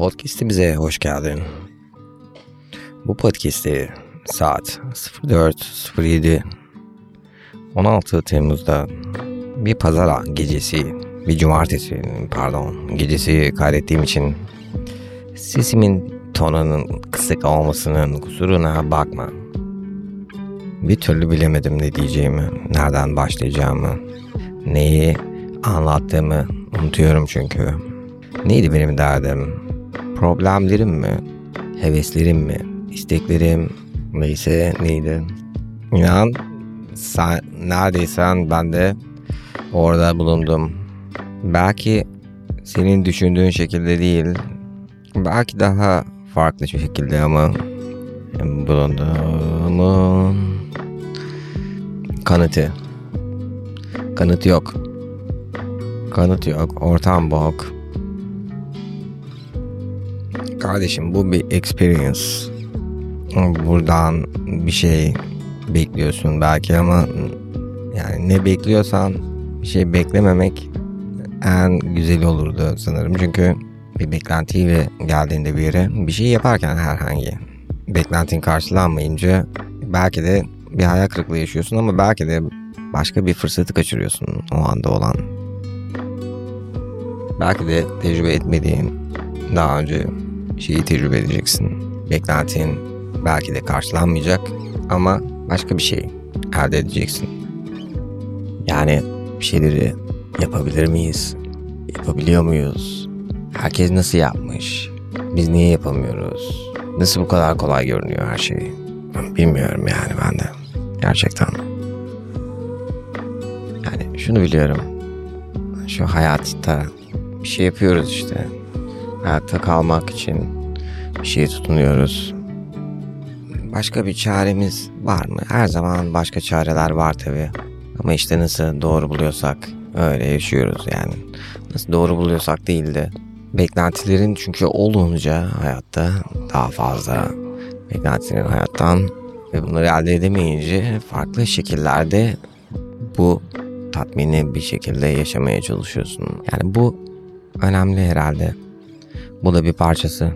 Podcast'imize hoş geldin. Bu podcast'i saat 04.07 16 Temmuz'da bir pazar gecesi, bir cumartesi pardon gecesi kaydettiğim için sesimin tonunun kısık olmasının kusuruna bakma. Bir türlü bilemedim ne diyeceğimi, nereden başlayacağımı, neyi anlattığımı unutuyorum çünkü. Neydi benim derdim? Problemlerim mi? Heveslerim mi? isteklerim neyse neydi? İnan sen neredeysen ben de orada bulundum. Belki senin düşündüğün şekilde değil, belki daha farklı bir şekilde ama bulunduğumun kanıtı. Kanıt yok. Kanıt yok. Ortam bok. Kardeşim bu bir experience. Buradan bir şey bekliyorsun belki ama yani ne bekliyorsan bir şey beklememek en güzeli olurdu sanırım. Çünkü bir beklentiyle geldiğinde bir yere bir şey yaparken herhangi beklentin karşılanmayınca belki de bir hayal kırıklığı yaşıyorsun ama belki de başka bir fırsatı kaçırıyorsun o anda olan. Belki de tecrübe etmediğin daha önce şeyi tecrübe edeceksin. Beklentin belki de karşılanmayacak ama başka bir şey elde edeceksin. Yani bir şeyleri yapabilir miyiz? Yapabiliyor muyuz? Herkes nasıl yapmış? Biz niye yapamıyoruz? Nasıl bu kadar kolay görünüyor her şey? Bilmiyorum yani ben de. Gerçekten. Yani şunu biliyorum. Şu hayatta bir şey yapıyoruz işte. Hayatta kalmak için bir şeye tutunuyoruz. Başka bir çaremiz var mı? Her zaman başka çareler var tabi. Ama işte nasıl doğru buluyorsak öyle yaşıyoruz yani. Nasıl doğru buluyorsak değil de beklentilerin çünkü olunca hayatta daha fazla beklentilerin hayattan ve bunları elde edemeyince farklı şekillerde bu tatmini bir şekilde yaşamaya çalışıyorsun. Yani bu önemli herhalde. Bu da bir parçası.